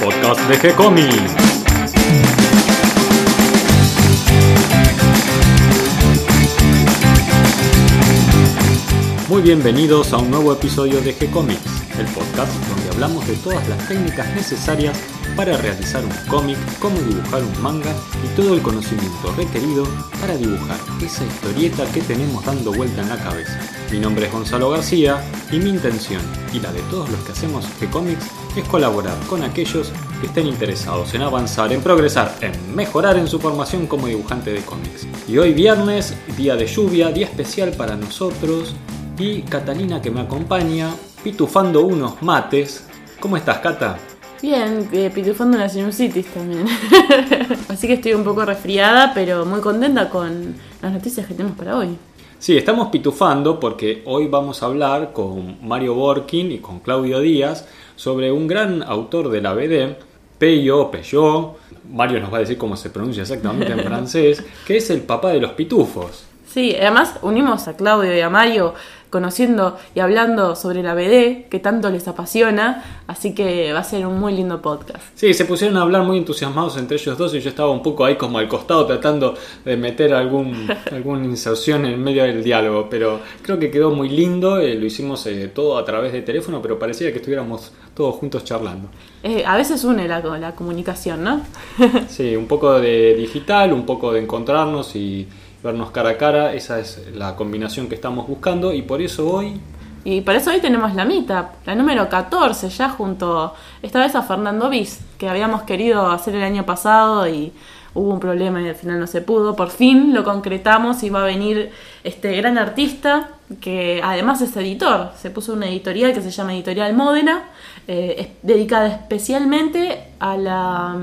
podcast de G-Comics. Muy bienvenidos a un nuevo episodio de G-Comics, el podcast donde hablamos de todas las técnicas necesarias para realizar un cómic, cómo dibujar un manga y todo el conocimiento requerido para dibujar esa historieta que tenemos dando vuelta en la cabeza. Mi nombre es Gonzalo García y mi intención y la de todos los que hacemos G-Comics es colaborar con aquellos que estén interesados en avanzar, en progresar, en mejorar en su formación como dibujante de cómics. Y hoy viernes, día de lluvia, día especial para nosotros y Catalina que me acompaña pitufando unos mates. ¿Cómo estás, Cata? Bien, eh, pitufando una sinusitis también. Así que estoy un poco resfriada, pero muy contenta con las noticias que tenemos para hoy. Sí, estamos pitufando porque hoy vamos a hablar con Mario Borkin y con Claudio Díaz sobre un gran autor de la BD, Peyo, Peyot, Mario nos va a decir cómo se pronuncia exactamente en francés, que es el papá de los pitufos. Sí, además unimos a Claudio y a Mario conociendo y hablando sobre la BD, que tanto les apasiona, así que va a ser un muy lindo podcast. Sí, se pusieron a hablar muy entusiasmados entre ellos dos y yo estaba un poco ahí como al costado tratando de meter algún, alguna inserción en medio del diálogo, pero creo que quedó muy lindo, eh, lo hicimos eh, todo a través de teléfono, pero parecía que estuviéramos todos juntos charlando. Eh, a veces une la, la comunicación, ¿no? Sí, un poco de digital, un poco de encontrarnos y vernos cara a cara, esa es la combinación que estamos buscando y por eso hoy Y por eso hoy tenemos la mitad, la número 14, ya junto, esta vez a Fernando Bis, que habíamos querido hacer el año pasado y hubo un problema y al final no se pudo. Por fin lo concretamos y va a venir este gran artista que además es editor. Se puso una editorial que se llama Editorial Módena, eh, dedicada especialmente a la,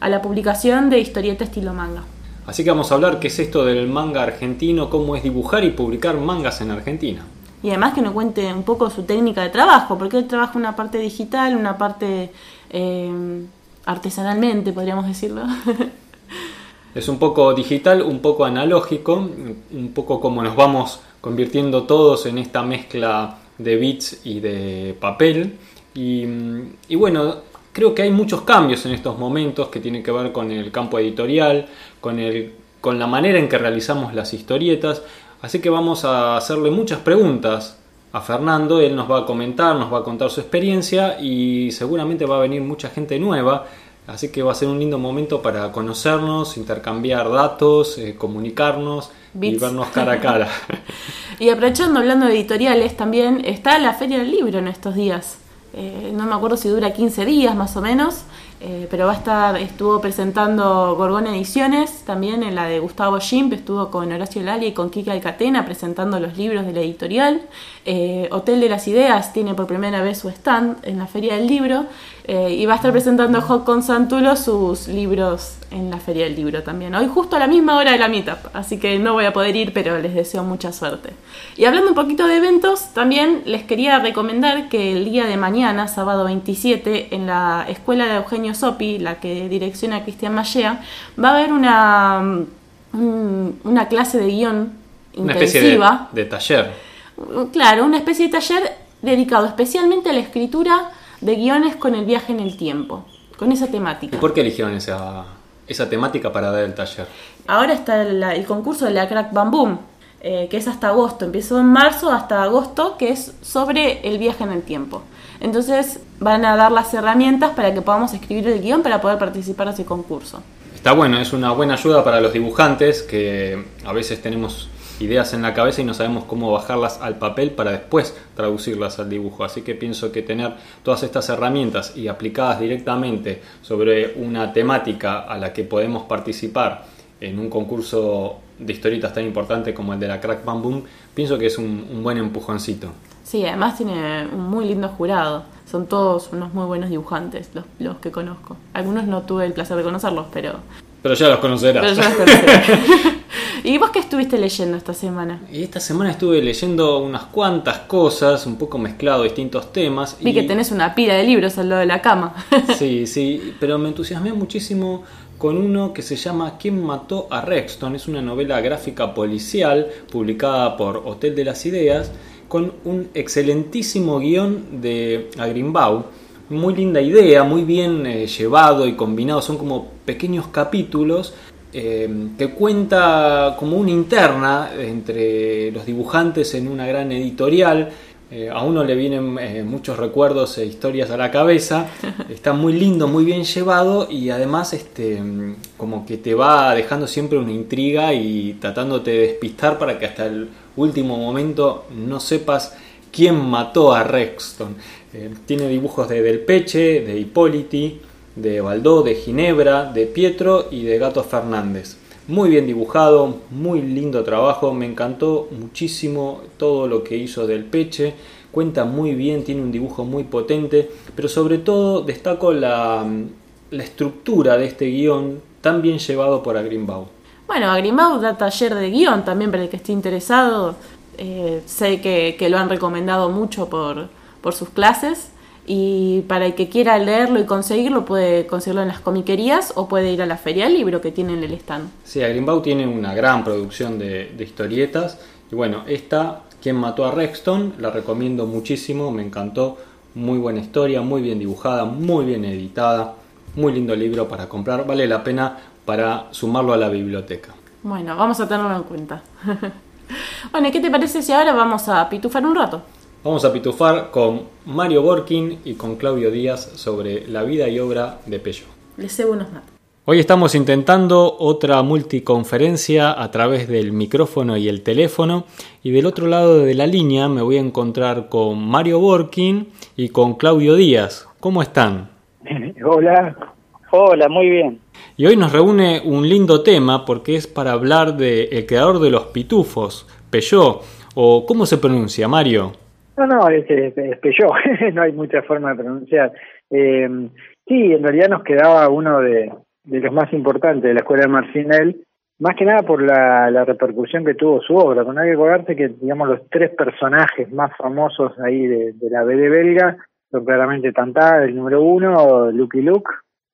a la publicación de historieta estilo manga. Así que vamos a hablar qué es esto del manga argentino, cómo es dibujar y publicar mangas en Argentina. Y además que nos cuente un poco su técnica de trabajo, porque él trabaja una parte digital, una parte eh, artesanalmente, podríamos decirlo. Es un poco digital, un poco analógico, un poco como nos vamos convirtiendo todos en esta mezcla de bits y de papel. Y, y bueno, creo que hay muchos cambios en estos momentos que tienen que ver con el campo editorial, con, el, con la manera en que realizamos las historietas. Así que vamos a hacerle muchas preguntas a Fernando. Él nos va a comentar, nos va a contar su experiencia y seguramente va a venir mucha gente nueva. Así que va a ser un lindo momento para conocernos, intercambiar datos, eh, comunicarnos Bits. y vernos cara a cara. y aprovechando, hablando de editoriales, también está la Feria del Libro en estos días. Eh, no me acuerdo si dura 15 días más o menos, eh, pero va a estar, estuvo presentando Gorgona Ediciones, también en la de Gustavo Schimp, estuvo con Horacio Lali y con Kika Alcatena presentando los libros de la editorial. Eh, Hotel de las Ideas tiene por primera vez su stand en la Feria del Libro eh, y va a estar presentando Joc con Santulo sus libros en la Feria del Libro también. Hoy justo a la misma hora de la meetup, así que no voy a poder ir, pero les deseo mucha suerte. Y hablando un poquito de eventos, también les quería recomendar que el día de mañana, sábado 27, en la escuela de Eugenio Sopi, la que direcciona Cristian Mallea, va a haber una, un- una clase de guion Una especie de, intensiva. de taller. Claro, una especie de taller dedicado especialmente a la escritura de guiones con el viaje en el tiempo, con esa temática. ¿Y por qué eligieron esa, esa temática para dar el taller? Ahora está el, el concurso de la Crack Bam Boom, eh, que es hasta agosto. Empezó en marzo hasta agosto, que es sobre el viaje en el tiempo. Entonces van a dar las herramientas para que podamos escribir el guion para poder participar de ese concurso. Está bueno, es una buena ayuda para los dibujantes que a veces tenemos ideas en la cabeza y no sabemos cómo bajarlas al papel para después traducirlas al dibujo. Así que pienso que tener todas estas herramientas y aplicadas directamente sobre una temática a la que podemos participar en un concurso de historietas tan importante como el de la Crack Bam Boom, pienso que es un, un buen empujoncito. Sí, además tiene un muy lindo jurado. Son todos unos muy buenos dibujantes, los, los que conozco. Algunos no tuve el placer de conocerlos, pero, Pero ya los conocerás. pero yo los conoceré. ¿Y vos qué estuviste leyendo esta semana? Esta semana estuve leyendo unas cuantas cosas, un poco mezclado distintos temas. Vi y- que tenés una pila de libros al lado de la cama. Sí, sí, pero me entusiasmé muchísimo con uno que se llama ¿Quién mató a Rexton? Es una novela gráfica policial publicada por Hotel de las Ideas con un excelentísimo guion de Agrimbau, muy linda idea, muy bien eh, llevado y combinado, son como pequeños capítulos eh, que cuenta como una interna entre los dibujantes en una gran editorial. Eh, a uno le vienen muchos recuerdos e historias a la cabeza. Está muy lindo, muy bien llevado y además este, como que te va dejando siempre una intriga y tratándote de despistar para que hasta el último momento no sepas quién mató a Rexton. Eh, tiene dibujos de Del Peche, de Hipóliti, de Baldó, de Ginebra, de Pietro y de Gato Fernández. Muy bien dibujado, muy lindo trabajo, me encantó muchísimo todo lo que hizo Del Peche, cuenta muy bien, tiene un dibujo muy potente, pero sobre todo destaco la, la estructura de este guion tan bien llevado por Agrimbau. Bueno, Agrimbau da taller de guion también para el que esté interesado. Eh, sé que, que, lo han recomendado mucho por, por sus clases y para el que quiera leerlo y conseguirlo puede conseguirlo en las comiquerías o puede ir a la feria del libro que tiene en el stand. Sí, Greenbaum tiene una gran producción de, historietas y bueno, esta, Quien mató a Rexton, la recomiendo muchísimo, me encantó, muy buena historia, muy bien dibujada, muy bien editada, muy lindo libro para comprar, vale la pena para sumarlo a la biblioteca. Bueno, vamos a tenerlo en cuenta. bueno, ¿qué te parece si ahora vamos a pitufar un rato? Vamos a pitufar con Mario Borkin y con Claudio Díaz sobre la vida y obra de Pello. Les cebo unos mates. Hoy estamos intentando otra multiconferencia a través del micrófono y el teléfono y del otro lado de la línea me voy a encontrar con Mario Borkin y con Claudio Díaz. ¿Cómo están? Hola, hola, muy bien. Y hoy nos reúne un lindo tema porque es para hablar del el creador de los pitufos, Peugeot, o ¿cómo se pronuncia, Mario? No, no, es, es, no hay mucha forma de pronunciar. Eh, sí, en realidad nos quedaba uno de, de los más importantes de la escuela de Marcinel, más que nada por la, la repercusión que tuvo su obra. Con hay que acordarse que, digamos, los tres personajes más famosos ahí de, de la BD belga son claramente Tantá, el número uno, Lucky Luke,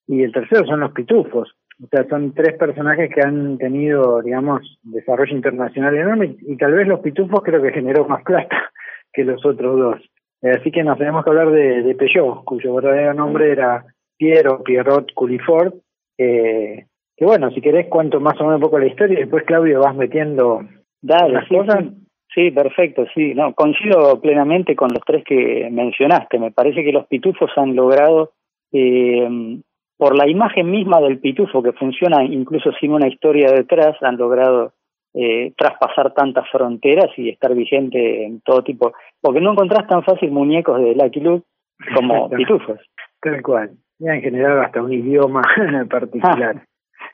y el tercero son los pitufos. O sea, son tres personajes que han tenido, digamos, desarrollo internacional enorme y tal vez los pitufos creo que generó más plata que los otros dos. Eh, así que nos tenemos que hablar de, de Peugeot, cuyo verdadero nombre era Piero Pierrot Culifort. Eh, que bueno, si querés cuento más o menos un poco la historia y después Claudio vas metiendo Dale, las cosas. Sí, perfecto, sí. No, coincido plenamente con los tres que mencionaste. Me parece que los pitufos han logrado, eh, por la imagen misma del pitufo que funciona incluso sin una historia detrás, han logrado eh, traspasar tantas fronteras y estar vigente en todo tipo. Porque no encontrás tan fácil muñecos de Lucky Luke como pitufos. Tal cual. Ya en general hasta un idioma particular.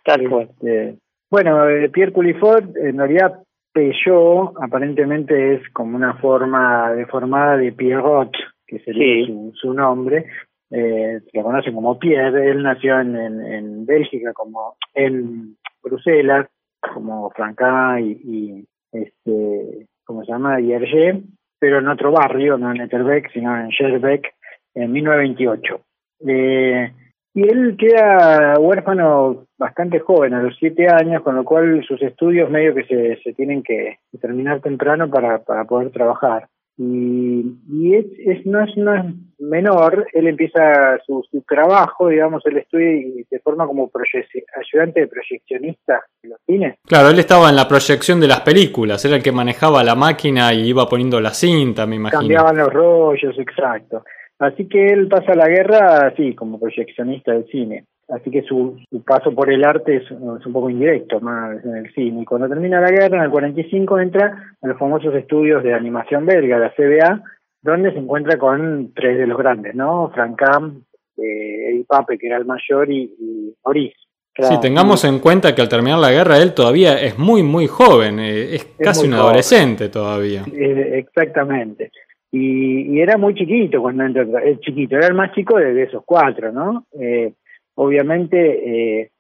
Tal cual. Este, bueno, eh, Pierre Culifort, en realidad Peugeot aparentemente es como una forma deformada de Pierrot, que sería su, su nombre. Eh, se lo conocen como Pierre. Él nació en, en, en Bélgica, como en Bruselas, como Francá y, y este, ¿cómo se llama? Hergé, pero en otro barrio, no en Etterbeek, sino en Scherbeck, en 1928. Eh, y él queda huérfano bastante joven, a los siete años, con lo cual sus estudios medio que se, se tienen que terminar temprano para, para poder trabajar. Y, y es, es, no, es, no es menor, él empieza su, su trabajo, digamos, él estudia y se forma como ayudante de proyeccionista en los cines. Claro, él estaba en la proyección de las películas, era el que manejaba la máquina y iba poniendo la cinta, me imagino. Cambiaban los rollos, exacto. Así que él pasa la guerra así, como proyeccionista del cine. Así que su, su paso por el arte es, es, un poco indirecto más en el cine. Y cuando termina la guerra, en el 45, entra a los famosos estudios de animación belga, la CBA, donde se encuentra con tres de los grandes, ¿no? Frank Camp, eh, Eddie Pape, que era el mayor, y, y Maurice. Sí, tengamos en cuenta que al terminar la guerra él todavía es muy, muy joven, eh, es, es casi un joven. adolescente todavía. Eh, exactamente. Y, y, era muy chiquito cuando entró, chiquito, era el más chico de, esos cuatro, ¿no? Eh, obviamente, eh,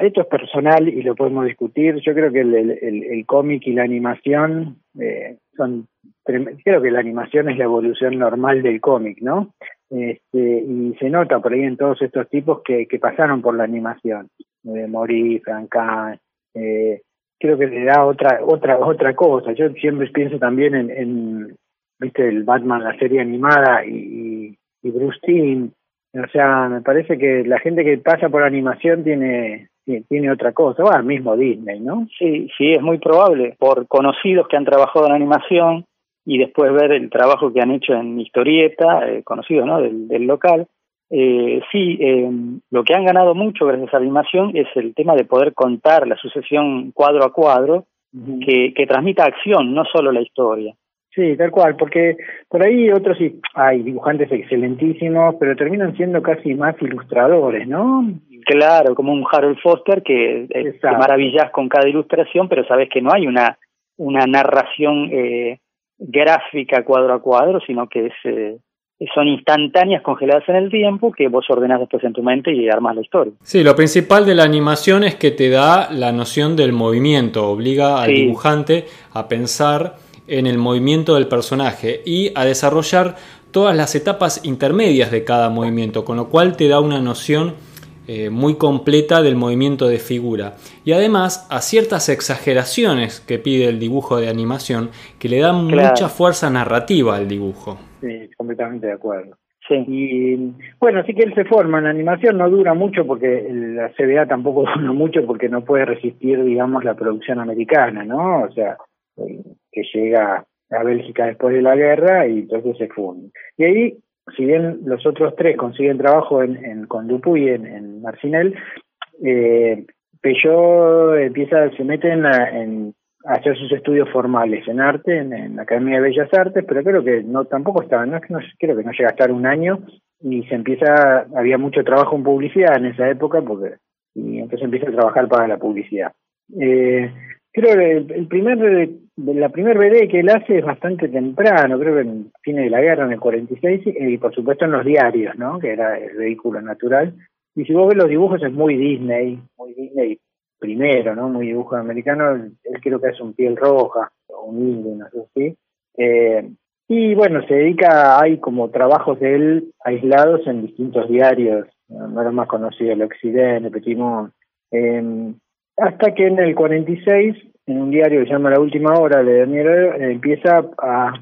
esto es personal y lo podemos discutir. Yo creo que el, el, cómic y la animación eh, son, creo que la animación es la evolución normal del cómic, ¿no? Este, y se nota por ahí en todos estos tipos que, que pasaron por la animación, eh, Mori, Franca, eh, creo que le da otra otra otra cosa. Yo siempre pienso también en, en viste el Batman la serie animada y, y Bruce Timm. O sea, me parece que la gente que pasa por animación tiene tiene otra cosa, o mismo Disney, ¿no? Sí, sí, es muy probable, por conocidos que han trabajado en animación y después ver el trabajo que han hecho en historieta, eh, conocidos, ¿no?, del, local. Eh, sí, eh, lo que han ganado mucho gracias a la animación es el tema de poder contar la sucesión cuadro a cuadro, que, que transmita acción, no solo la historia. Sí, tal cual, porque por ahí otros sí, hay dibujantes excelentísimos, pero terminan siendo casi más ilustradores, ¿no? Claro, como un Harold Foster que te maravillas con cada ilustración, pero sabes que no hay una, una narración eh, gráfica cuadro a cuadro, sino que es, eh, son instantáneas congeladas en el tiempo que vos ordenás después en tu mente y armas la historia. Sí, lo principal de la animación es que te da la noción del movimiento, obliga al dibujante a pensar en el movimiento del personaje y a desarrollar todas las etapas intermedias de cada movimiento, con lo cual te da una noción eh, muy completa del movimiento de figura y además a ciertas exageraciones que pide el dibujo de animación que le dan mucha fuerza narrativa al dibujo. Sí, completamente de acuerdo. Sí. Y bueno, sí que él se forma en animación, no dura mucho porque la CBA tampoco dura mucho porque no puede resistir, digamos, la producción americana, ¿no? O sea, eh, que llega a Bélgica después de la guerra y entonces se funde. Y ahí si bien los otros tres consiguen trabajo en, en con Dupuy en, en Marcinel, eh, Peugeot empieza, se mete en, en hacer sus estudios formales en arte, en, la Academia de Bellas Artes, pero creo que no tampoco estaba, no, no creo que no llega a estar un año y se empieza, había mucho trabajo en publicidad en esa época, porque y entonces empieza a trabajar para la publicidad. Eh, creo que el, primer la primer BD que él hace es bastante temprano, creo que en fin de la guerra, en el 46, y por supuesto en los diarios, ¿no? Que era el vehículo natural. Y si vos ves los dibujos es muy Disney, muy Disney primero, ¿no? Muy dibujo americano, él creo que es un piel roja, o un indio, no sé si. Eh, y bueno, se dedica, hay como trabajos de él aislados en distintos diarios, no, lo más conocido, el Occidente, Petit Monde. Eh, hasta que en el 46, en un diario que se llama La Última Hora de Daniel, empieza a,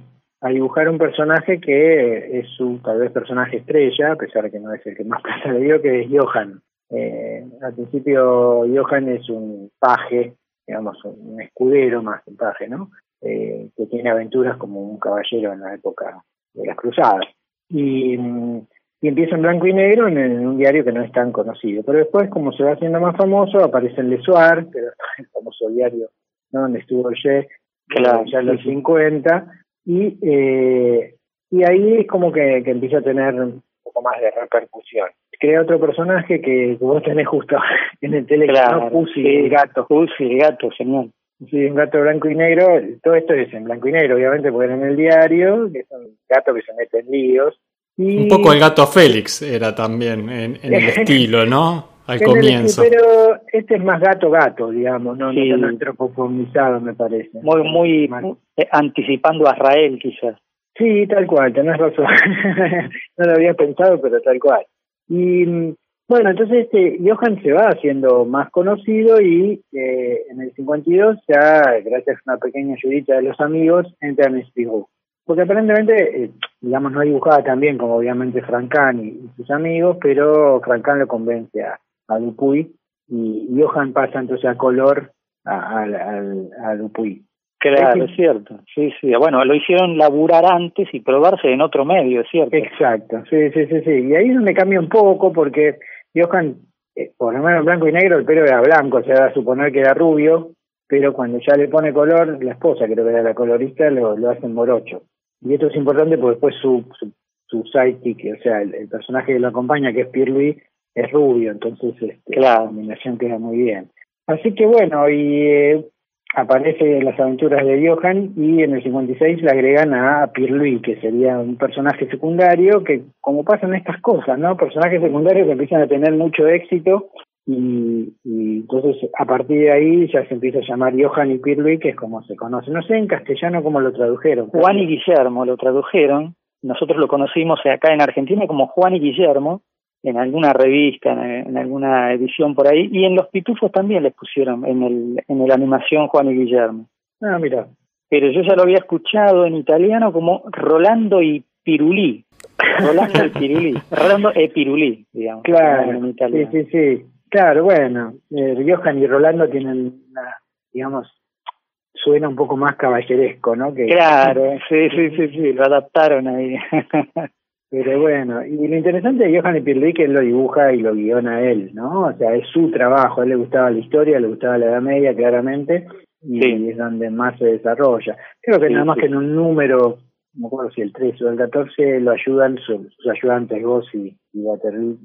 dibujar un personaje que es su tal vez personaje estrella, a pesar de que no es el que más plata le dio, que es Johan. Eh, al principio Johan es un paje, digamos, un escudero más un paje, ¿no? Eh, que tiene aventuras como un caballero en la época de las cruzadas. Y mm, y empieza en blanco y negro en, un diario que no es tan conocido. Pero después, como se va haciendo más famoso, aparece en Le Soir, que el famoso diario donde estuvo Ye, claro, ya en los 50, y, eh, y ahí es como que, empieza a tener un poco más de repercusión. Crea otro personaje que, vos tenés justo en el teléfono, claro, el gato. Pussy, el gato, señor. Sí, un gato blanco y negro, todo esto es en blanco y negro, obviamente, porque era en el diario, que es un gato que se mete en líos, un poco el gato Félix era también en, el estilo, ¿no? Al comienzo. pero este es más gato-gato, digamos, no, sí. no antropomorfizado, me parece. Muy, muy, eh, anticipando a Israel, quizás. Sí, tal cual, tenés razón. no lo había pensado, pero tal cual. Y bueno, entonces este Johan se va haciendo más conocido y eh, en el 52 ya, gracias a una pequeña ayudita de los amigos, entra en Spirou. Porque aparentemente, eh, digamos, no dibujaba tan bien como obviamente Francan y, sus amigos, pero Francan lo convence a, a Dupuy y, Johan pasa entonces a color a, a, Dupuy. Claro, es cierto. Sí, sí. Bueno, lo hicieron laburar antes y probarse en otro medio, es cierto. Exacto, sí, sí, sí, sí. Y ahí es donde cambia un poco porque Johan, eh, por lo menos blanco y negro, el pelo era blanco, se va a suponer que era rubio, pero cuando ya le pone color, la esposa, creo que era la colorista, lo, lo hace morocho. Y esto es importante porque después su, su, su sidekick, o sea, el, personaje que lo acompaña, que es Pierre Louis, es rubio, entonces este, la combinación queda muy bien. Así que bueno, y eh, aparece en las aventuras de Johan y en el 56 le agregan a Pierre Louis, que sería un personaje secundario que, como pasan estas cosas, ¿no? Personajes secundarios que empiezan a tener mucho éxito y, entonces a partir de ahí ya se empieza a llamar Johan y Pirluí, que es como se conoce. No sé en castellano cómo lo tradujeron. Juan y Guillermo lo tradujeron. Nosotros lo conocimos acá en Argentina como Juan y Guillermo, en alguna revista, en, alguna edición por ahí, y en los pitufos también les pusieron en el en la animación Juan y Guillermo. Ah, mira. Pero yo ya lo había escuchado en italiano como Rolando y Pirulí. Rolando el Pirulí. Rolando e Pirulí, digamos. Claro, sí, sí, sí. Claro, bueno, eh, Johan y Rolando tienen, una, digamos, suena un poco más caballeresco, ¿no? Que, claro, sí, sí, sí, sí, lo adaptaron ahí. Pero bueno, y lo interesante de Johan Pirlí que él lo dibuja y lo guiona él, ¿no? O sea, es su trabajo, a él le gustaba la historia, le gustaba la Edad Media, claramente, y es donde más se desarrolla. Creo que nada más que en un número, no acuerdo si el 13 o el 14, lo ayudan sus, ayudantes, Goss y, y Waterloo,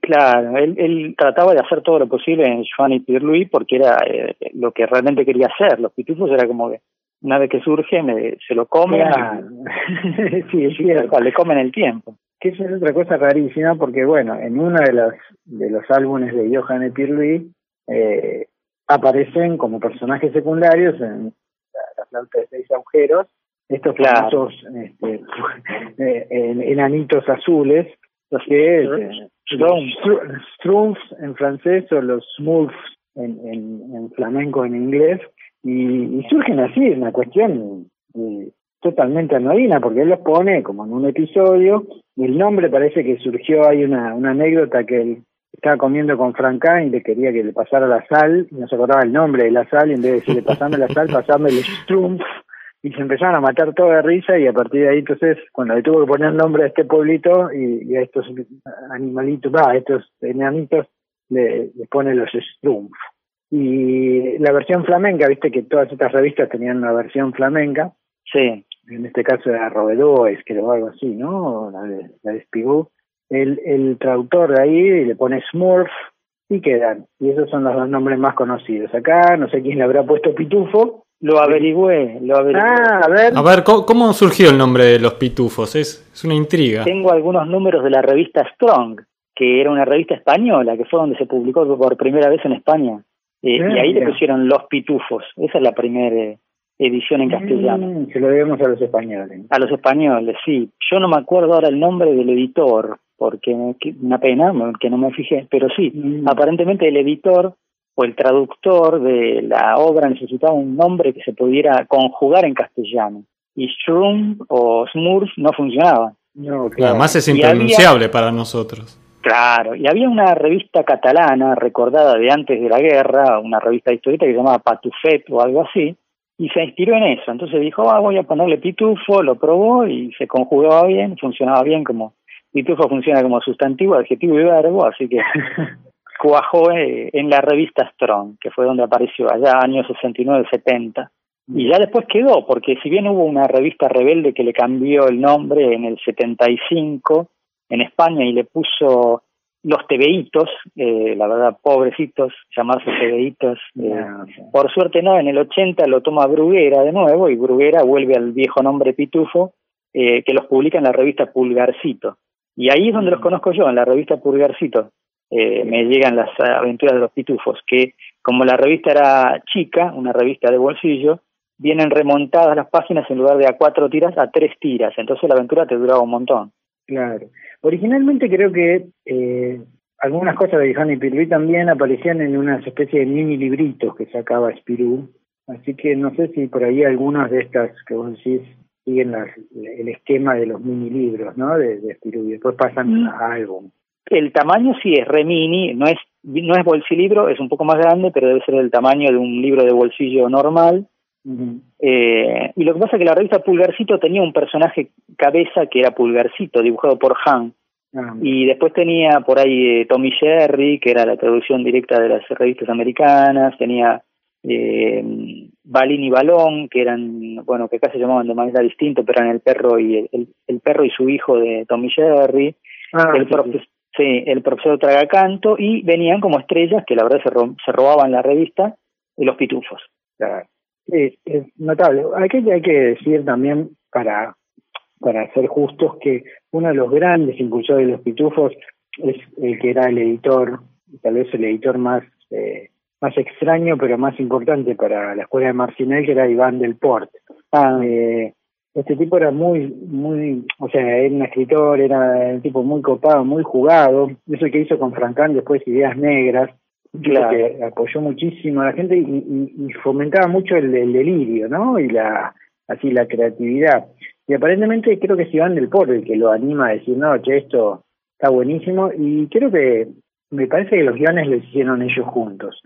Claro, él, él trataba de hacer todo lo posible en Pierre Louis porque era eh, lo que realmente quería hacer. Los pitufos era como que una vez que surge me, se lo comen. sí, es cierto. Le comen el tiempo. Que eso es otra cosa rarísima porque, bueno, en uno de los, de los álbumes de Johan y Pierre Louis eh, aparecen como personajes secundarios en la, flauta de seis agujeros estos famosos este, eh, enanitos azules los que es Strumps en francés o los Smurfs en, en, flamenco en inglés y, surgen así, una cuestión eh, totalmente anodina porque él los pone como en un episodio y el nombre parece que surgió, hay una, una anécdota que él estaba comiendo con Franca y le quería que le pasara la sal y no se acordaba el nombre de la sal y en vez de decirle pasame la sal, pasame el Strumpf y se empezaron a matar todo de risa y a partir de ahí entonces cuando le tuvo que poner nombre a este pueblito y, a estos animalitos, va, a estos enanitos le, le pone los Strumpf. Y la versión flamenca, viste que todas estas revistas tenían una versión flamenca. Sí. En este caso era Robedoes, que o algo así, ¿no? La de, la de Spigou. El, el traductor de ahí le pone Smurf y quedan. Y esos son los dos nombres más conocidos. Acá no sé quién le habrá puesto Pitufo, lo averigüé, lo averigüé. Ah, a ver. A ver, ¿cómo, surgió el nombre de los pitufos? Es, es una intriga. Tengo algunos números de la revista Strong, que era una revista española, que fue donde se publicó por primera vez en España. Eh, y ahí le pusieron Los Pitufos. Esa es la primera eh, edición en castellano. Mm, se lo debemos a los españoles. A los españoles, sí. Yo no me acuerdo ahora el nombre del editor, porque una pena que no me fijé, pero sí, mm. aparentemente el editor o el traductor de la obra necesitaba un nombre que se pudiera conjugar en castellano. Y Shroom o Smurf no funcionaba. No, Además es impronunciable para nosotros. Claro, y había una revista catalana recordada de antes de la guerra, una revista histórica que se llamaba Patufet o algo así, y se inspiró en eso. Entonces dijo, ah, voy a ponerle pitufo, lo probó y se conjugaba bien, funcionaba bien como pitufo funciona como sustantivo, adjetivo y verbo, así que cuajó eh, en la revista Strong, que fue donde apareció allá años 69-70. Y ya después quedó, porque si bien hubo una revista rebelde que le cambió el nombre en el 75 en España y le puso los tebeitos, eh, la verdad, pobrecitos, llamarse tebeitos. Eh, por suerte no, en el 80 lo toma Bruguera de nuevo y Bruguera vuelve al viejo nombre Pitufo, que los publica en la revista Pulgarcito. Y ahí es donde los conozco yo, en la revista Pulgarcito eh, me llegan las aventuras de los pitufos, que como la revista era chica, una revista de bolsillo, vienen remontadas las páginas en lugar de a cuatro tiras a tres tiras, entonces la aventura te duraba un montón. Claro. Originalmente creo que eh, algunas cosas de Johnny Pirulí también aparecían en una especie de mini libritos que sacaba Spirú, así que no sé si por ahí algunas de estas que vos decís siguen el esquema de los mini libros, ¿no? De, de y después pasan mm. a álbum. El tamaño sí es re mini, no es, no es bolsilibro, es un poco más grande, pero debe ser el tamaño de un libro de bolsillo normal. eh, y lo que pasa es que la revista Pulgarcito tenía un personaje cabeza que era Pulgarcito, dibujado por Han. Ah. Y después tenía por ahí eh, Tommy Jerry, que era la traducción directa de las revistas americanas, tenía eh, Balín y Balón, que eran, bueno, que casi se llamaban de manera distinta, pero eran el perro y el, el, perro y su hijo de Tommy Jerry. Ah, el, Sí, el profesor Tragacanto y venían como estrellas que la verdad se, se robaban la revista y los pitufos. Sí, es notable. Hay que, hay que decir también, para, para ser justos, que uno de los grandes impulsores de los pitufos es el que era el editor, tal vez el editor más eh, más extraño pero más importante para la escuela de Marcinel, que era Iván del Port. Ah, eh, este tipo era muy, muy, o sea, era un escritor, era un tipo muy copado, muy jugado. Eso que hizo con Francán después Ideas Negras, que apoyó muchísimo a la gente y, fomentaba mucho el, delirio, ¿no? Y la, así, la creatividad. Y aparentemente creo que es Iván del Porro el que lo anima a decir, no, che, esto está buenísimo. Y creo que me parece que los guiones lo hicieron ellos juntos.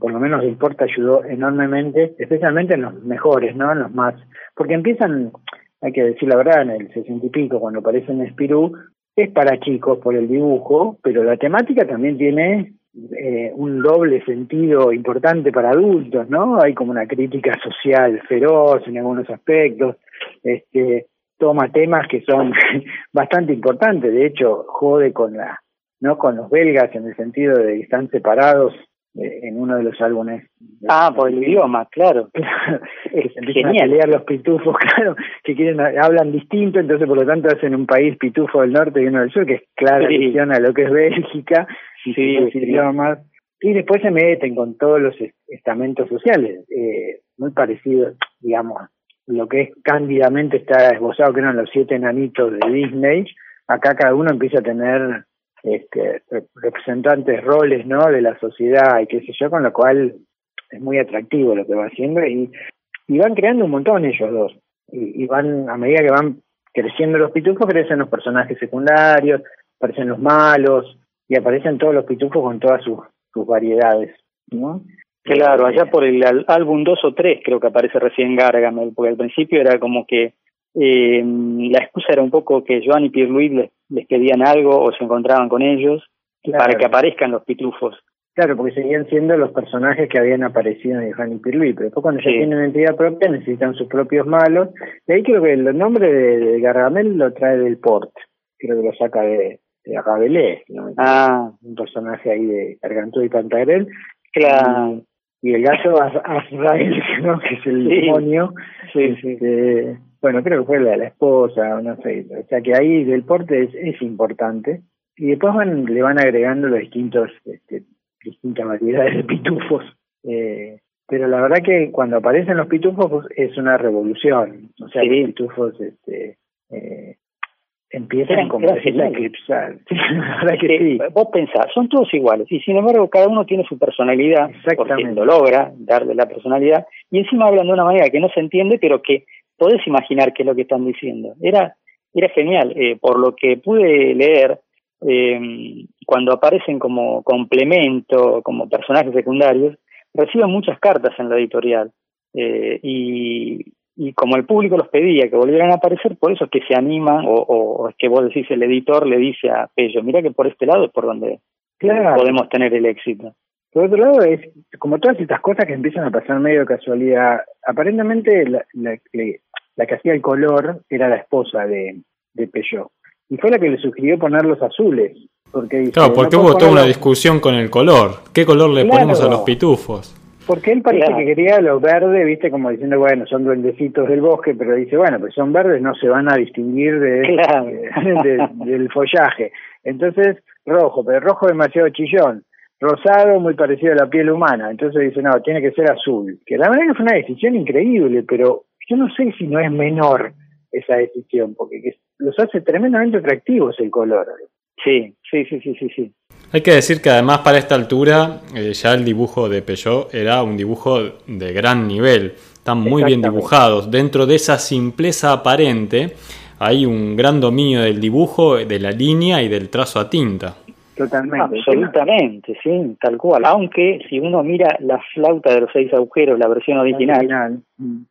Por lo menos el Porta ayudó enormemente, especialmente en los mejores, ¿no? En los más. Porque empiezan, hay que decir la verdad, en el sesenta y pico, cuando aparecen Spirú, es para chicos por el dibujo, pero la temática también tiene eh, un doble sentido importante para adultos, ¿no? Hay como una crítica social feroz en algunos aspectos, este, toma temas que son bastante importantes, de hecho, jode con la, ¿no? Con los belgas en el sentido de que están separados eh, en uno de los álbumes. Ah, por el idioma, claro. es genial. leer los pitufos, claro, que quieren hablan distinto, entonces por lo tanto hacen un país pitufo del norte y uno del sur, que es clara sí. a lo que es Bélgica, y sí, idiomas. Y después se meten con todos los estamentos sociales, eh, muy parecidos, digamos, lo que es cándidamente está esbozado que eran los siete enanitos de Disney, acá cada uno empieza a tener este, representantes roles no de la sociedad y qué sé yo con lo cual es muy atractivo lo que va haciendo y, y van creando un montón ellos dos y, van a medida que van creciendo los pitufos crecen los personajes secundarios aparecen los malos y aparecen todos los pitufos con todas sus, sus variedades ¿no? Claro, allá por el álbum 2 o 3 creo que aparece recién Gargamel, porque al principio era como que eh, la excusa era un poco que Joan y Pierre Louis les, les pedían algo o se encontraban con ellos para que aparezcan los pitufos. Claro, porque seguían siendo los personajes que habían aparecido en Joan y Pierre Louis, pero después cuando ya tienen identidad propia necesitan sus propios malos. Y ahí creo que el nombre de, Gargamel lo trae del Port, creo que lo saca de, de ah. un personaje ahí de Gargantú y Pantagruel. Claro. Y, el gato Azrael, ¿no? que es el demonio, sí, sí. Este, bueno, creo que fue la de la esposa, no sé, o sea que ahí del porte es, es importante. Y después van, le van agregando los distintos, este, distintas variedades de pitufos. Eh, pero la verdad que cuando aparecen los pitufos pues, es una revolución. O sea, los pitufos este, eh, empiezan como a eclipsar. la verdad que sí. Vos pensás, son todos iguales y sin embargo cada uno tiene su personalidad, porque lo logra darle la personalidad y encima hablan de una manera que no se entiende pero que podés imaginar qué es lo que están diciendo. Era, era genial. Eh, por lo que pude leer, eh, cuando aparecen como complemento, como personajes secundarios, reciben muchas cartas en la editorial. Eh, y, y como el público los pedía que volvieran a aparecer, por eso es que se animan, o, o, es que vos decís, el editor le dice a Pello, mira que por este lado es por donde podemos tener el éxito. Por otro lado, es como todas estas cosas que empiezan a pasar medio de casualidad. Aparentemente, la, la, la que hacía el color era la esposa de, de Peugeot. Y fue la que le sugirió poner los azules. Porque dice, claro, porque hubo toda una discusión con el color. ¿Qué color le ponemos a los pitufos? Porque él parece que quería los verdes, viste, como diciendo, bueno, son duendecitos del bosque, pero dice, bueno, pues son verdes, no se van a distinguir de, de, del follaje. Entonces, rojo, pero rojo demasiado chillón rosado muy parecido a la piel humana. Entonces dice, no, tiene que ser azul. Que la verdad que fue una decisión increíble, pero yo no sé si no es menor esa decisión, porque los hace tremendamente atractivos el color. Sí, sí, sí, sí, sí, sí. Hay que decir que además para esta altura eh, ya el dibujo de Peugeot era un dibujo de gran nivel. Están muy bien dibujados. Dentro de esa simpleza aparente hay un gran dominio del dibujo, de la línea y del trazo a tinta. Totalmente. Absolutamente, sí, tal cual. Aunque si uno mira la flauta de los seis agujeros, la versión original,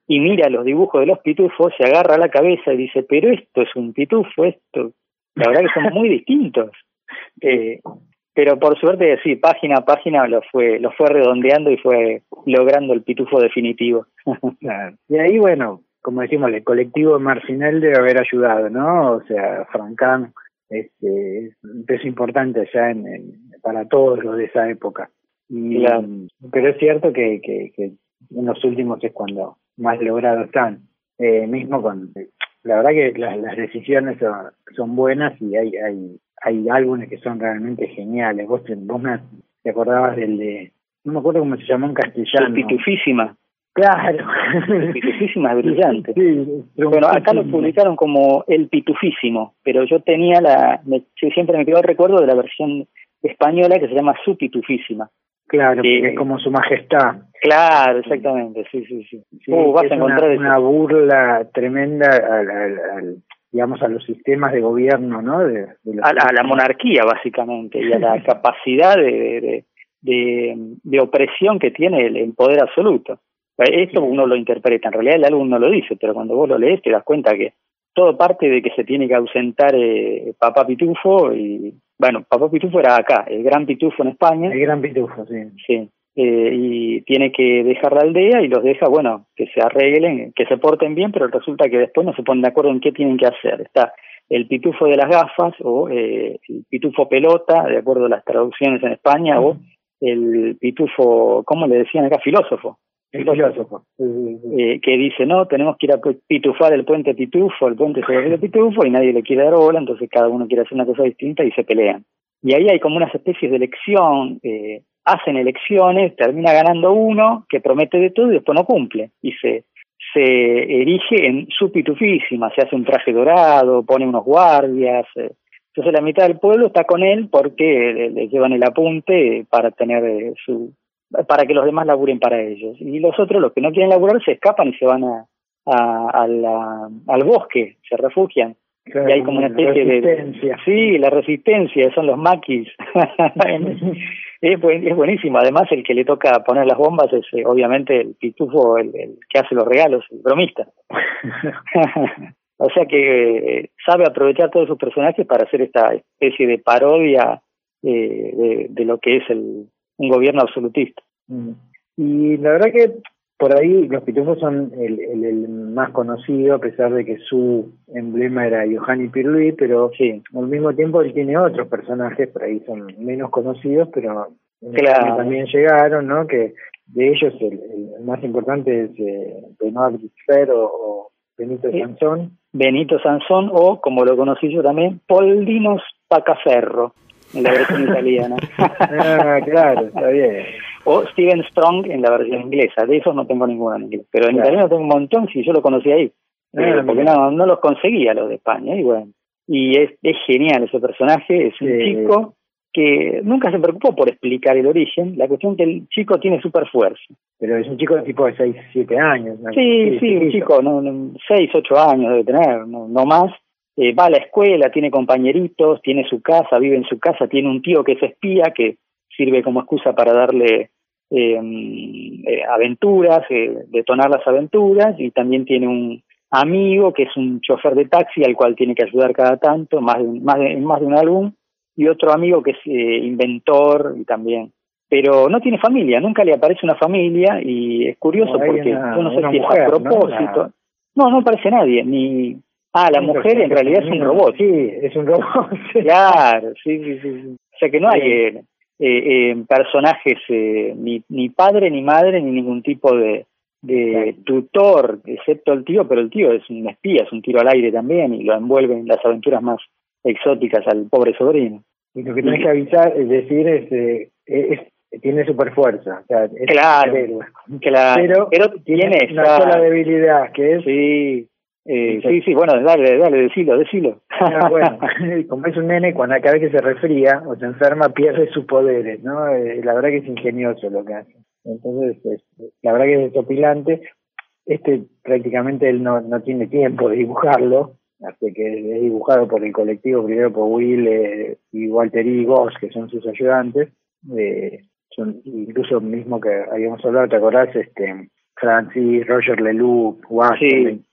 y mira los dibujos de los pitufos, se agarra la cabeza y dice, pero esto es un pitufo, esto, la verdad que son muy distintos. Eh, pero por suerte, sí, página a página lo fue, lo fue redondeando y fue logrando el pitufo definitivo. Y ahí, bueno, como decimos, el colectivo Marcinel debe haber ayudado, ¿no? O sea, Francán este, es un peso importante ya en, para todos los de esa época. Y, Pero es cierto que, que, que, en los últimos es cuando más logrados están. Eh, mismo con. La verdad que las, decisiones son, buenas y hay, hay, hay álbumes que son realmente geniales. Vos, vos me te acordabas del de. No me acuerdo cómo se llamó en castellano. Pitufísima. Claro. Pitufísima brillante. bueno, acá lo publicaron como El Pitufísimo, pero yo tenía la. siempre me quedó el recuerdo de la versión española que se llama Su Pitufísima. Claro, porque es como su majestad. Claro, exactamente, sí, sí, sí. Uh, vas a encontrar una, burla tremenda al, digamos, a los sistemas de gobierno, ¿no? De, a, la monarquía, básicamente, y a la capacidad de, de, de, opresión que tiene el, poder absoluto. Esto uno lo interpreta, en realidad el álbum no lo dice, pero cuando vos lo lees te das cuenta que todo parte de que se tiene que ausentar eh, Papá Pitufo y, bueno, Papá Pitufo era acá, el Gran Pitufo en España. El Gran Pitufo, sí. Sí, eh, y tiene que dejar la aldea y los deja, bueno, que se arreglen, que se porten bien, pero resulta que después no se ponen de acuerdo en qué tienen que hacer. Está el pitufo de las gafas o eh, el pitufo pelota, de acuerdo a las traducciones en España, o el pitufo, ¿cómo le decían acá? Filósofo. El filósofo. Eh, que dice, no, tenemos que ir a pitufar el puente Pitufo, el puente de Pitufo, y nadie le quiere dar bola, entonces cada uno quiere hacer una cosa distinta y se pelean. Y ahí hay como unas especies de elección, eh, hacen elecciones, termina ganando uno que promete de todo y después no cumple. Y se, se erige en su pitufísima, se hace un traje dorado, pone unos guardias. Eh. Entonces la mitad del pueblo está con él porque le, llevan el apunte para tener su para que los demás laburen para ellos. Y los otros, los que no quieren laburar, se escapan y se van a, a, la, al bosque, se refugian. y hay como una especie de... Sí, la resistencia, son los maquis. es, es buenísimo. Además, el que le toca poner las bombas es eh, obviamente el pitufo, el, que hace los regalos, el bromista. o sea que eh, sabe aprovechar todos sus personajes para hacer esta especie de parodia eh, de, de lo que es el, un gobierno absolutista. Mm. Y la verdad que por ahí los pitufos son el, el, más conocido, a pesar de que su emblema era Johanny Pirulí, pero sí. al mismo tiempo él tiene otros personajes, por ahí son menos conocidos, pero también llegaron, ¿no? Que de ellos el, más importante es eh, Benoit o, Benito Sansón. Benito Sansón o, como lo conocí yo también, Poldinos Pacaferro en la versión italiana. ah, claro, está bien. O Steven Strong en la versión inglesa. De esos no tengo ninguno en inglés. Pero en italiano tengo un montón, si yo lo conocí ahí. Ah, porque no, no los conseguía los de España. Y bueno, y es, es genial ese personaje. Es un chico que nunca se preocupó por explicar el origen. La cuestión es que el chico tiene super fuerza. Pero es un chico de tipo de 6, 7 años. Sí, sí, un chico, no, 6, 8 años debe tener, no, no más eh, va a la escuela, tiene compañeritos, tiene su casa, vive en su casa, tiene un tío que es espía, que sirve como excusa para darle em, eh, aventuras, eh, detonar las aventuras, y también tiene un amigo que es un chofer de taxi al cual tiene que ayudar cada tanto, más de, más de, más de un álbum, y otro amigo que es eh, inventor y también pero no tiene familia, nunca le aparece una familia y es curioso porque yo no sé si es a propósito. ¿no? no, no aparece nadie, ni Ah, la mujer en realidad es un robot. Sí, es un robot. claro, sí, sí, sí. O sea que no hay eh, eh, eh, personajes, eh, ni, ni padre, ni madre, ni ningún tipo de, de tutor, excepto el tío, pero el tío es un espía, es un tiro al aire también y lo envuelve en las aventuras más exóticas al pobre sobrino. Y lo que tienes que avisar, es decir, es, es, tiene super fuerza. O sea, claro, claro, pero, tiene una sola debilidad, que es sí, eh, sí, sí, bueno, dale, dale, decilo, decilo. Ah, bueno, como es un nene, cuando cada vez que se resfría o se enferma pierde sus poderes, ¿no? Eh, la verdad que es ingenioso lo que hace. Entonces, pues, la verdad que es desopilante. Este prácticamente él no, no tiene tiempo de dibujarlo, hasta que es dibujado por el colectivo, primero por Will eh, y Walter y Goss, que son sus ayudantes. Eh, son incluso mismo que habíamos hablado, ¿te acordás? Este, Francis, Roger Leloup, Washington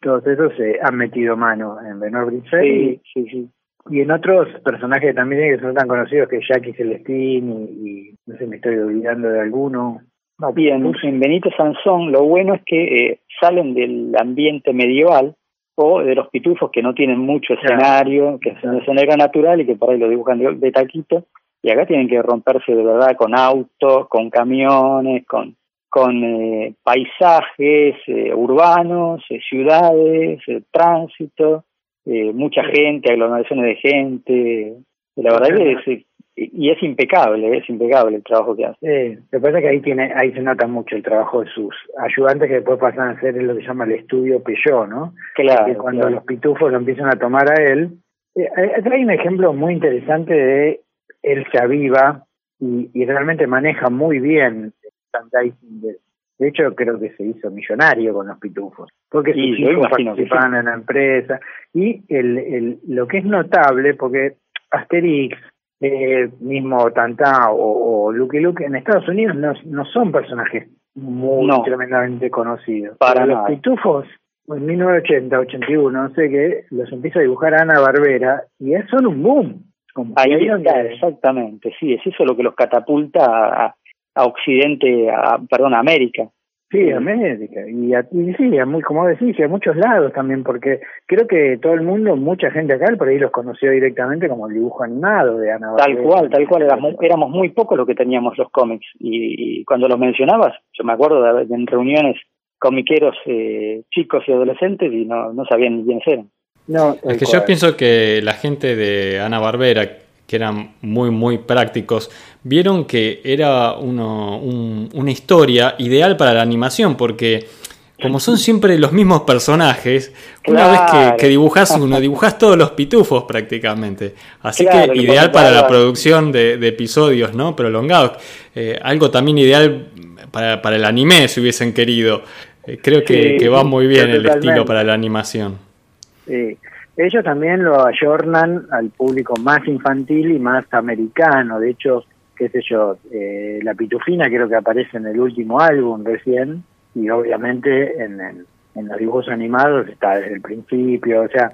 todos esos se han metido mano en Benoit Brisset. Sí, sí, sí. Y en otros personajes también que son tan conocidos que Jackie Celestín y, no sé, me estoy olvidando de alguno. No, bien, en Benito Sansón lo bueno es que eh, salen del ambiente medieval o de los pitufos que no tienen mucho escenario, que es un escenario natural y que por ahí lo dibujan de, de taquito, y acá tienen que romperse de verdad con autos, con camiones, con con eh, paisajes eh, urbanos, eh, ciudades, tránsito, mucha gente, aglomeraciones de gente. La verdad es, y es impecable, es impecable el trabajo que hace. Sí, lo que pasa es que ahí tiene, ahí se nota mucho el trabajo de sus ayudantes que después pasan a hacer lo que se llama el estudio Peugeot, ¿no? Claro. Que cuando los pitufos lo empiezan a tomar a él, hay un ejemplo muy interesante de él se aviva y, realmente maneja muy bien de, hecho, creo que se hizo millonario con los pitufos, porque sus hijos participaban en la empresa. Y el, el, lo que es notable, porque Asterix, eh, mismo Tantá o, Lucky Luke en Estados Unidos no, no son personajes muy tremendamente conocidos. Para los pitufos, en 1980, 81, no sé qué, los empieza a dibujar Ana Barbera y son un boom. Ahí está, exactamente, sí, es eso lo que los catapulta a, a Occidente, a, perdón, a América. Sí, América. Y, a, y sí, muy, como decís, a muchos lados también, porque creo que todo el mundo, mucha gente acá, por ahí los conoció directamente como el dibujo animado de Ana Tal cual, tal cual, éramos, éramos muy pocos los que teníamos los cómics. Y, cuando los mencionabas, yo me acuerdo de, en reuniones comiqueros eh, chicos y adolescentes y no, no sabían ni quiénes eran. No, es que yo pienso que la gente de Ana Barbera, que eran muy, muy prácticos, vieron que era uno, una historia ideal para la animación, porque como son siempre los mismos personajes, una vez que, que, dibujas uno, dibujas todos los pitufos prácticamente. Así que ideal para la producción de, episodios ¿no? prolongados. Eh, algo también ideal para, para, el anime, si hubiesen querido. Eh, creo que, que, va muy bien el estilo para la animación. Sí. Ellos también lo ayornan al público más infantil y más americano. De hecho, qué sé yo, eh, la pitufina creo que aparece en el último álbum recién y obviamente en, en, los dibujos animados está desde el principio, o sea,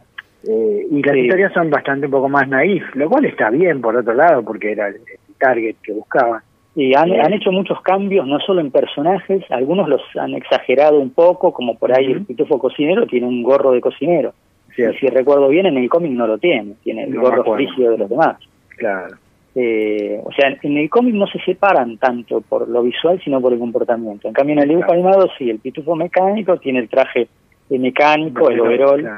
eh, y las historias son bastante un poco más naif, lo cual está bien por otro lado porque era el, target que buscaban. Y han, han, hecho muchos cambios, no solo en personajes, algunos los han exagerado un poco, como por ahí el pitufo cocinero tiene un gorro de cocinero si recuerdo bien, en el cómic no lo tiene, tiene el gorro frigio de los demás. Claro. Eh, o sea, en el cómic no se separan tanto por lo visual, sino por el comportamiento. En cambio, en el dibujo animado, sí, el pitufo mecánico tiene el traje mecánico, el overol,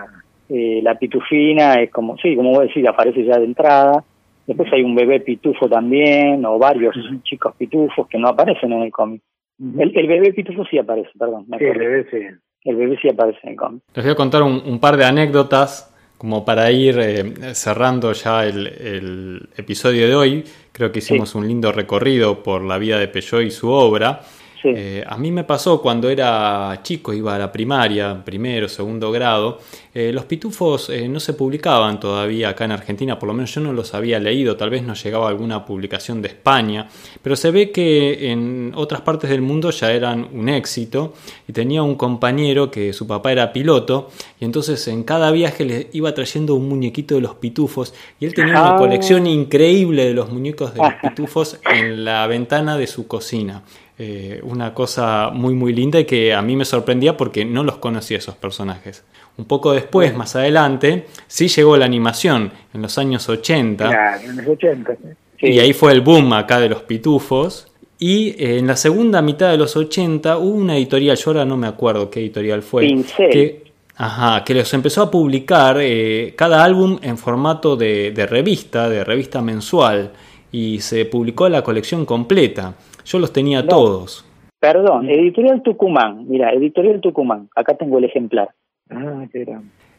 eh, la pitufina es como, sí, como vos decís, aparece ya de entrada. Después hay un bebé pitufo también, o varios chicos pitufos que no aparecen en el cómic. el, bebé pitufo sí aparece, perdón. Sí, el bebé sí el bebé sí aparece en el cómic. Les voy a contar un, par de anécdotas como para ir eh, cerrando ya el, episodio de hoy. Creo que hicimos un lindo recorrido por la vida de Peugeot y su obra. Eh, a mí me pasó cuando era chico, iba a la primaria, primero, segundo grado, eh, los pitufos eh, no se publicaban todavía acá en Argentina, por lo menos yo no los había leído, tal vez nos llegaba alguna publicación de España, pero se ve que en otras partes del mundo ya eran un éxito y tenía un compañero que su papá era piloto y entonces en cada viaje le iba trayendo un muñequito de los pitufos y él tenía una ah. colección increíble de los muñecos de los pitufos en la ventana de su cocina. Eh, una cosa muy muy linda y que a mí me sorprendía porque no los conocía esos personajes. Un poco después, más adelante, sí llegó la animación en los años 80. en los 80 Y ahí fue el boom acá de los pitufos. Y eh, en la segunda mitad de los 80 hubo una editorial, yo ahora no me acuerdo qué editorial fue, que, ajá, que los empezó a publicar eh, cada álbum en formato de, de revista, de revista mensual, y se publicó la colección completa. Yo los tenía todos. Perdón, Editorial Tucumán. Mira, Editorial Tucumán. Acá tengo el ejemplar. Ah, qué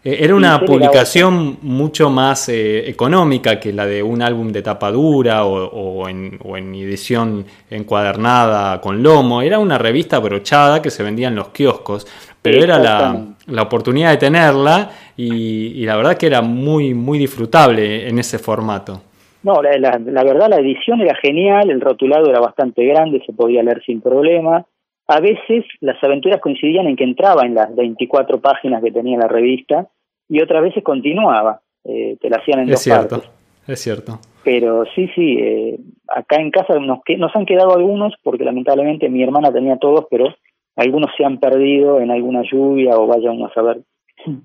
eh, Era una publicación mucho más eh, económica que la de un álbum de tapa dura o, en, edición encuadernada con lomo. Era una revista brochada que se vendía en los kioscos, pero era la, oportunidad de tenerla y, y, la verdad que era muy, muy disfrutable en ese formato. No, la, la, verdad la edición era genial, el rotulado era bastante grande, se podía leer sin problema. A veces las aventuras coincidían en que entraba en las 24 páginas que tenía la revista y otras veces continuaba, eh, te la hacían en es cierto, Es cierto. Pero sí, sí, eh, acá en casa nos, nos han quedado algunos porque lamentablemente mi hermana tenía todos, pero algunos se han perdido en alguna lluvia o vaya uno a saber.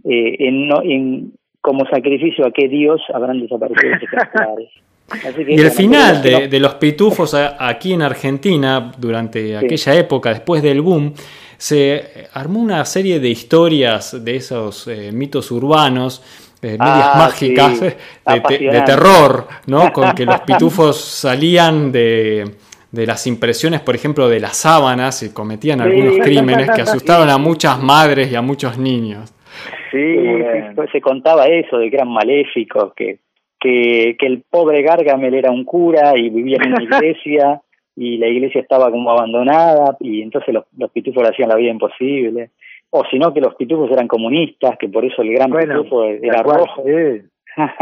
Eh, en, en, como sacrificio a qué Dios habrán desaparecido esos ejemplares. y el final de, los pitufos aquí en Argentina, durante aquella época, después del boom, se armó una serie de historias de esos eh, mitos urbanos, eh, medias ah, mágicas, de, terror, ¿no? Con que los pitufos salían de, las impresiones, por ejemplo, de las sábanas y cometían algunos crímenes que asustaron a muchas madres y a muchos niños. Sí, se contaba eso, de que eran maléficos, que que, que el pobre Gargamel era un cura y vivía en una iglesia y la iglesia estaba como abandonada y entonces los, los pitufos le hacían la vida imposible. O si no, que los pitufos eran comunistas, que por eso el gran pitufo era rojo.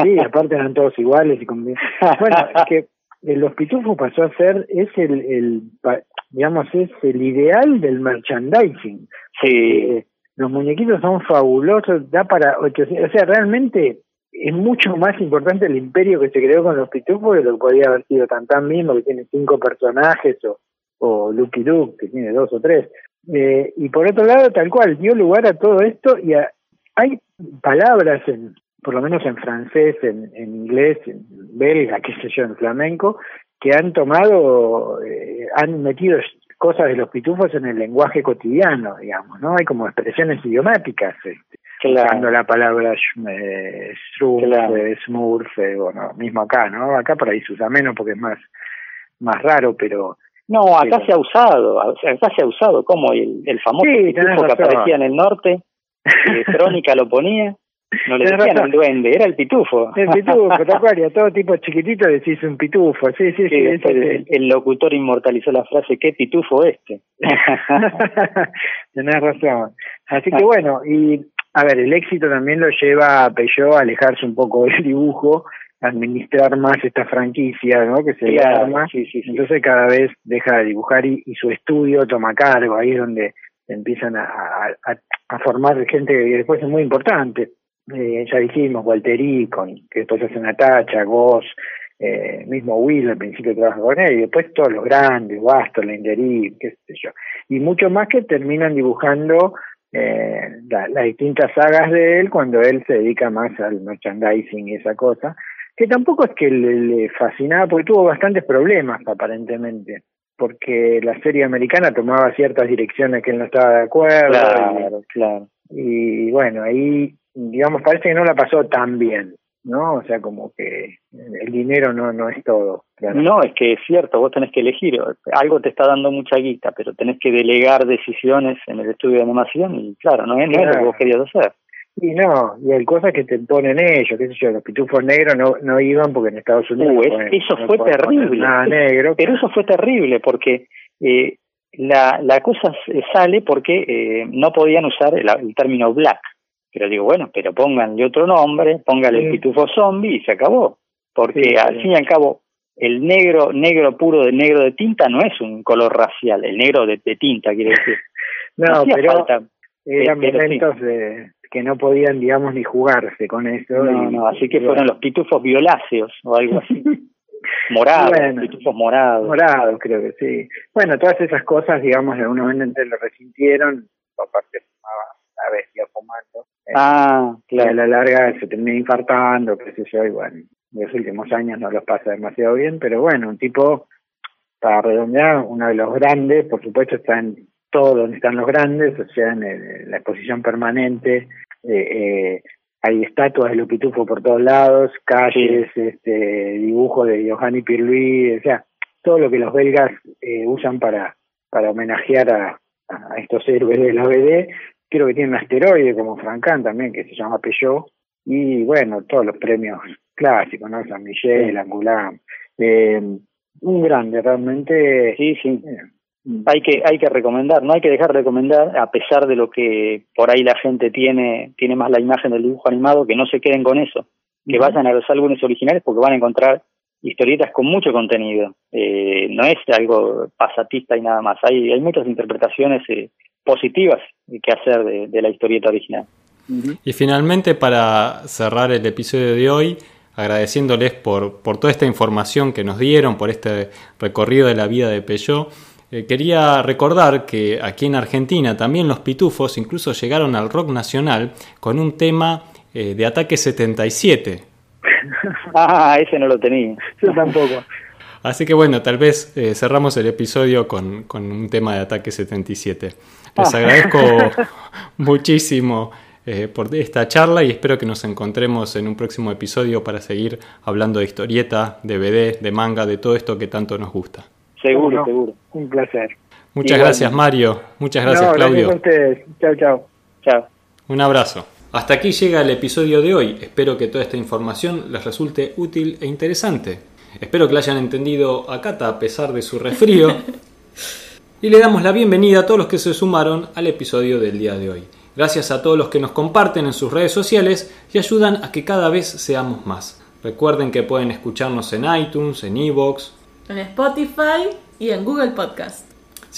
Sí. aparte eran todos iguales. y Bueno, es que eh, los pitufos pasó a ser, es el, el digamos, es el ideal del merchandising. Sí. Eh, los muñequitos son fabulosos, da para 800, o sea, realmente es mucho más importante el imperio que se creó con los pitufos que lo que podría haber sido Tantan mismo, que tiene cinco personajes, o, o Lucky Luke, que tiene dos o tres. Eh, y por otro lado, tal cual, dio lugar a todo esto y hay palabras, en, por lo menos en francés, en, en inglés, en belga, qué sé yo, en flamenco, que han tomado, eh, han metido cosas de los pitufos en el lenguaje cotidiano, digamos, ¿no? Hay como expresiones idiomáticas, este, usando la palabra eh, smurf, eh, bueno, mismo acá, ¿no? Acá por ahí se usa menos porque es más, más raro, pero... No, acá se ha usado, acá se ha usado, como el, el famoso pitufo que aparecía en el norte, eh, Crónica lo ponía. No le decían el duende, era el pitufo. El pitufo, tal cual, a todo tipo chiquitito decís un pitufo, sí, sí, sí. el, el, locutor inmortalizó la frase, qué pitufo este. Tenés razón. Así que bueno, y a ver, el éxito también lo lleva a Peugeot a alejarse un poco del dibujo, administrar más esta franquicia, ¿no? Que se llama. Entonces cada vez deja de dibujar y, su estudio toma cargo, ahí es donde empiezan a, a, a formar gente que después es muy importante eh, ya dijimos, Walteri, con, que después hace una tacha, Goss, eh, mismo Will al principio trabaja con él, y después todos los grandes, Bastor, Lenderí, qué sé yo, y muchos más que terminan dibujando eh, las distintas sagas de él cuando él se dedica más al merchandising y esa cosa, que tampoco es que le, fascinaba, porque tuvo bastantes problemas aparentemente, porque la serie americana tomaba ciertas direcciones que él no estaba de acuerdo. Claro, claro. Y bueno, ahí digamos, parece que no la pasó tan bien, ¿no? O sea, como que el dinero no, no es todo. No, es que es cierto, vos tenés que elegir, algo te está dando mucha guita, pero tenés que delegar decisiones en el estudio de animación y claro, no es, lo que vos querías hacer. Y no, y hay cosas que te ponen ellos, qué sé yo, los pitufos negros no, no iban porque en Estados Unidos... Uh, eso fue terrible. Nada negro. Pero eso fue terrible porque eh, la, la cosa sale porque eh, no podían usar el término black. Pero digo, bueno, pero pónganle otro nombre, póngale el pitufo zombie y se acabó. Porque al fin y al cabo, el negro, negro puro de negro de tinta no es un color racial, el negro de, tinta quiere decir. no, pero eran momentos de, que no podían, digamos, ni jugarse con eso. No, no, así que fueron los pitufos violáceos o algo así. morados, pitufos morados. Morados, creo que sí. Bueno, todas esas cosas, digamos, de alguna manera lo resintieron, aparte a bestia fumando. Eh, ah, claro. Y a la larga se termina infartando, qué sé yo, y bueno, en los últimos años no los pasa demasiado bien, pero bueno, un tipo, para redondear, uno de los grandes, por supuesto está en todo donde están los grandes, o sea, en, la exposición permanente, eh, eh, hay estatuas de Lupitufo por todos lados, calles, este, dibujos de Johanny Pirluí, o sea, todo lo que los belgas eh, usan para, para homenajear a, a estos héroes de la BD, creo que tiene un asteroide como Francan también, que se llama Peugeot, y bueno, todos los premios clásicos, ¿no? San Miguel, Angoulême, eh, un grande realmente. Sí, sí. Eh, hay que hay que recomendar, no hay que dejar de recomendar, a pesar de lo que por ahí la gente tiene tiene más la imagen del dibujo animado, que no se queden con eso, que vayan a los álbumes originales porque van a encontrar historietas con mucho contenido. Eh, no es algo pasatista y nada más. Hay hay muchas interpretaciones eh, positivas que hacer de, la historieta original. Y finalmente, para cerrar el episodio de hoy, agradeciéndoles por, por toda esta información que nos dieron, por este recorrido de la vida de Peugeot, eh, quería recordar que aquí en Argentina también los pitufos incluso llegaron al rock nacional con un tema eh, de Ataque 77. ah, ese no lo tenía. Yo tampoco. Así que bueno, tal vez eh, cerramos el episodio con, con, un tema de Ataque 77. Les agradezco muchísimo eh, por esta charla y espero que nos encontremos en un próximo episodio para seguir hablando de historieta, de BD, de manga, de todo esto que tanto nos gusta. Seguro, seguro. Un placer. Muchas gracias Mario, muchas gracias Claudio. Gracias a ustedes. Chao, chao. Chao. Un abrazo. Hasta aquí llega el episodio de hoy. Espero que toda esta información les resulte útil e interesante. Espero que la hayan entendido a Cata a pesar de su resfrío. y le damos la bienvenida a todos los que se sumaron al episodio del día de hoy. Gracias a todos los que nos comparten en sus redes sociales y ayudan a que cada vez seamos más. Recuerden que pueden escucharnos en iTunes, en Evox, en Spotify y en Google Podcast.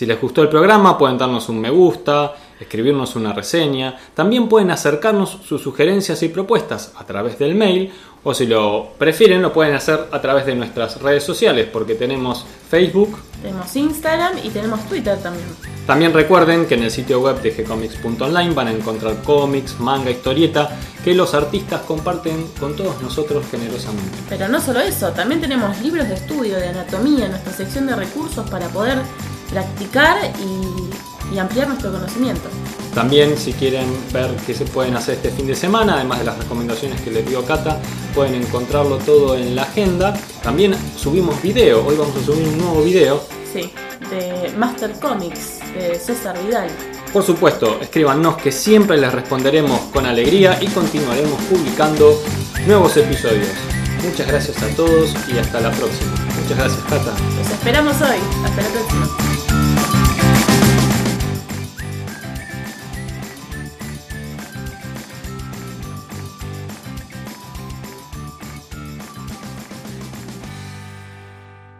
Si les gustó el programa pueden darnos un me gusta, escribirnos una reseña, también pueden acercarnos sus sugerencias y propuestas a través del mail o si lo prefieren lo pueden hacer a través de nuestras redes sociales porque tenemos Facebook, tenemos Instagram y tenemos Twitter también. También recuerden que en el sitio web de gcomics.online van a encontrar cómics, manga, historieta que los artistas comparten con todos nosotros generosamente. Pero no solo eso, también tenemos libros de estudio de anatomía en nuestra sección de recursos para poder practicar y, ampliar nuestro conocimiento. También si quieren ver qué se pueden hacer este fin de semana, además de las recomendaciones que les dio Cata, pueden encontrarlo todo en la agenda. También subimos video, hoy vamos a subir un nuevo video. Sí, de Master Comics, de César Vidal. Por supuesto, escríbanos que siempre les responderemos con alegría y continuaremos publicando nuevos episodios. Muchas gracias a todos y hasta la próxima. Muchas gracias, Cata. Los esperamos hoy. Hasta la próxima.